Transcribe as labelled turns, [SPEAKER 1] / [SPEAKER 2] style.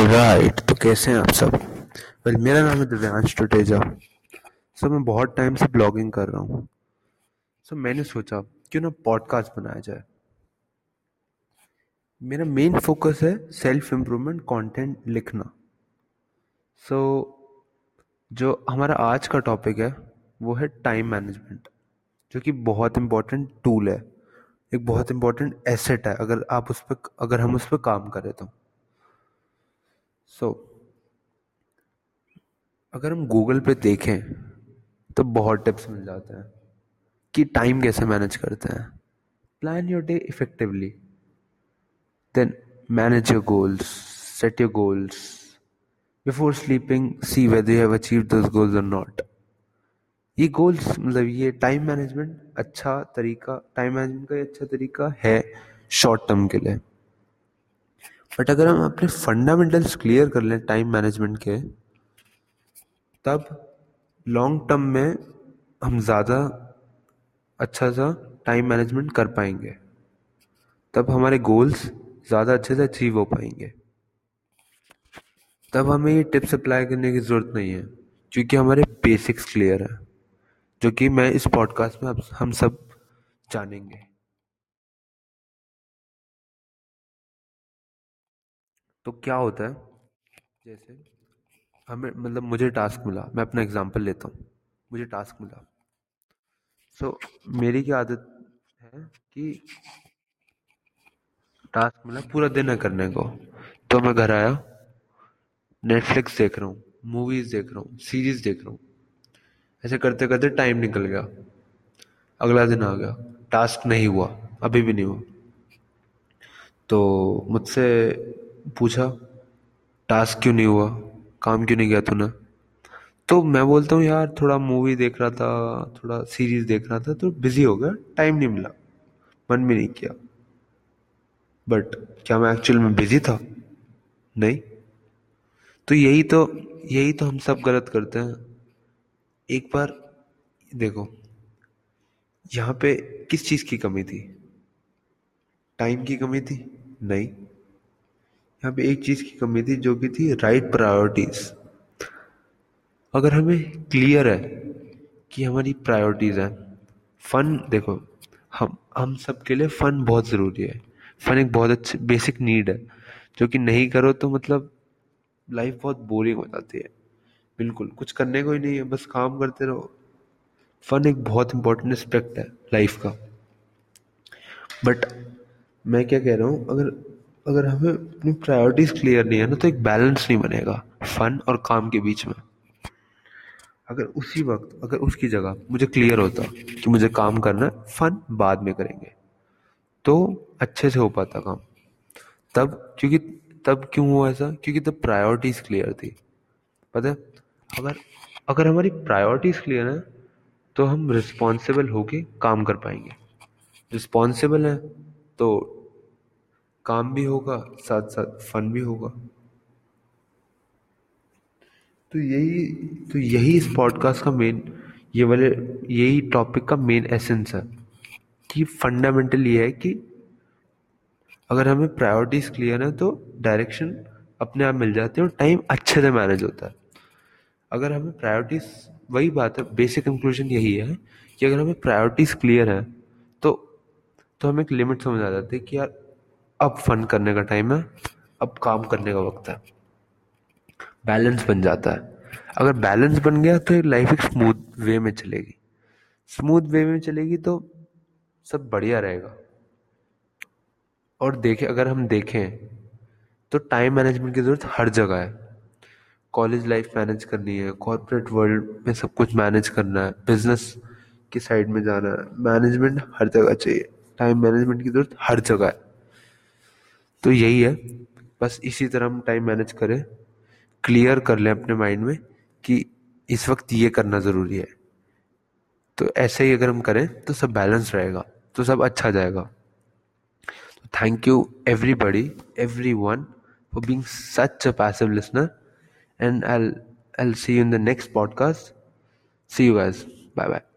[SPEAKER 1] Alright तो कैसे हैं आप सब? वेल मेरा नाम है दिव्यांश टुटेजा सो मैं बहुत टाइम से ब्लॉगिंग कर रहा हूँ। सो मैंने सोचा क्यों ना पॉडकास्ट बनाया जाए? मेरा मेन फोकस है सेल्फ इम्प्रूवमेंट कंटेंट लिखना। सो so, जो हमारा आज का टॉपिक है वो है टाइम मैनेजमेंट जो कि बहुत इम्पोर्टेंट टूल है। एक बहुत इम्पोर्टेंट एसेट है अगर आप उस पर अगर हम उस पर काम करें तो। सो so, अगर हम गूगल पे देखें तो बहुत टिप्स मिल जाते हैं कि टाइम कैसे मैनेज करते हैं। Plan your day effectively then manage your goals set your goals before sleeping see whether you have achieve those goals और नॉट ये गोल्स मतलब ये टाइम मैनेजमेंट अच्छा तरीका टाइम मैनेजमेंट का अच्छा तरीका है शॉर्ट टर्म के लिए। बट अगर हम अपने फंडामेंटल्स क्लियर कर लें टाइम मैनेजमेंट के, तब लॉन्ग टर्म में हम ज़्यादा अच्छा सा टाइम मैनेजमेंट कर पाएँगे। तब हमारे गोल्स ज़्यादा अच्छे से अचीव हो पाएँगे। तब हमें ये टिप्स अप्लाई करने की ज़रूरत नहीं है, क्योंकि हमारे बेसिक्स क्लियर हैं, जो कि मैं इस पॉडकास्ट में हम सब जानेंगे। तो क्या होता है? जैसे हमें मतलब मुझे टास्क मिला मैं अपना एग्जांपल लेता हूँ। मुझे टास्क मिला। सो so, मेरी क्या आदत है कि टास्क मिला पूरा दिन है करने को। तो मैं घर आया नेटफ्लिक्स देख रहा हूँ मूवीज़ देख रहा हूँ सीरीज़ देख रहा हूँ। ऐसे करते करते टाइम निकल गया। अगला दिन आ गया। टास्क नहीं हुआ अभी भी नहीं हुआ। तो मुझसे पूछा, टास्क क्यों नहीं हुआ? काम क्यों नहीं किया तूने? तो मैं बोलता हूँ, यार, थोड़ा मूवी देख रहा था, थोड़ा सीरीज़ देख रहा था तो बिज़ी हो गया टाइम नहीं मिला, मन भी नहीं किया। बट क्या मैं एक्चुअल में बिज़ी था? नहीं। तो यही तो यही तो हम सब गलत करते हैं। एक बार, देखो, यहाँ पे किस चीज़ की कमी थी? टाइम की कमी थी? नहीं। यहाँ पे एक चीज़ की कमी थी, जो कि थी राइट प्रायोरिटीज अगर हमें क्लियर है कि हमारी प्रायोरिटीज हैं फन देखो, हम हम सब के लिए फन बहुत ज़रूरी है। फन एक बहुत अच्छी बेसिक नीड है, जो कि नहीं करो तो मतलब लाइफ बहुत बोरिंग हो जाती है। बिल्कुल, कुछ करने को ही नहीं है, बस काम करते रहो। फन एक बहुत इंपॉर्टेंट एस्पेक्ट है लाइफ का। बट मैं क्या कह रहा हूँ, अगर अगर हमें अपनी प्रायोरिटीज क्लियर नहीं है ना तो एक बैलेंस नहीं बनेगा फन और काम के बीच में। अगर उसी वक्त, अगर उसकी जगह मुझे क्लियर होता कि मुझे काम करना है फन बाद में करेंगे। तो अच्छे से हो पाता काम। तब, क्योंकि, तब क्यों हुआ ऐसा? क्योंकि तब प्रायोरिटीज क्लियर थी। पता है? अगर अगर हमारी प्रायोरिटीज क्लियर है तो हम रिस्पॉन्सिबल होके काम कर पाएँगे। रिस्पॉन्सिबल है तो काम भी होगा, साथ साथ फन भी होगा। तो यही तो यही इस पॉडकास्ट का मेन ये वाले, यही टॉपिक का मेन एसेंस है कि फंडामेंटल ये है कि अगर हमें प्रायोरिटीज क्लियर है तो डायरेक्शन अपने आप मिल जाती है और टाइम अच्छे से मैनेज होता है। अगर हमें प्रायोरिटीज वही बात है बेसिक कंक्लूजन यही है कि अगर हमें प्रायोरिटीज क्लियर है तो तो हमें एक लिमिट समझ आ जाती है कि यार अब फन करने का टाइम है, अब काम करने का वक्त है। बैलेंस बन जाता है। अगर बैलेंस बन गया तो लाइफ एक स्मूथ वे में चलेगी। स्मूथ वे में चलेगी तो सब बढ़िया रहेगा। और देखें, अगर हम देखें तो टाइम मैनेजमेंट की ज़रूरत हर जगह है। कॉलेज लाइफ मैनेज करनी है कॉरपोरेट वर्ल्ड में सब कुछ मैनेज करना है बिज़नेस की साइड में जाना है। मैनेजमेंट हर जगह चाहिए। टाइम मैनेजमेंट की ज़रूरत हर जगह है। तो यही है। बस इसी तरह हम टाइम मैनेज करें क्लियर कर लें अपने माइंड में कि इस वक्त ये करना ज़रूरी है। तो ऐसे ही अगर हम करें तो सब बैलेंस रहेगा तो सब अच्छा जाएगा। तो thank you everybody every one for being such a passive listener and I I see you in the next podcast see you guys bye bye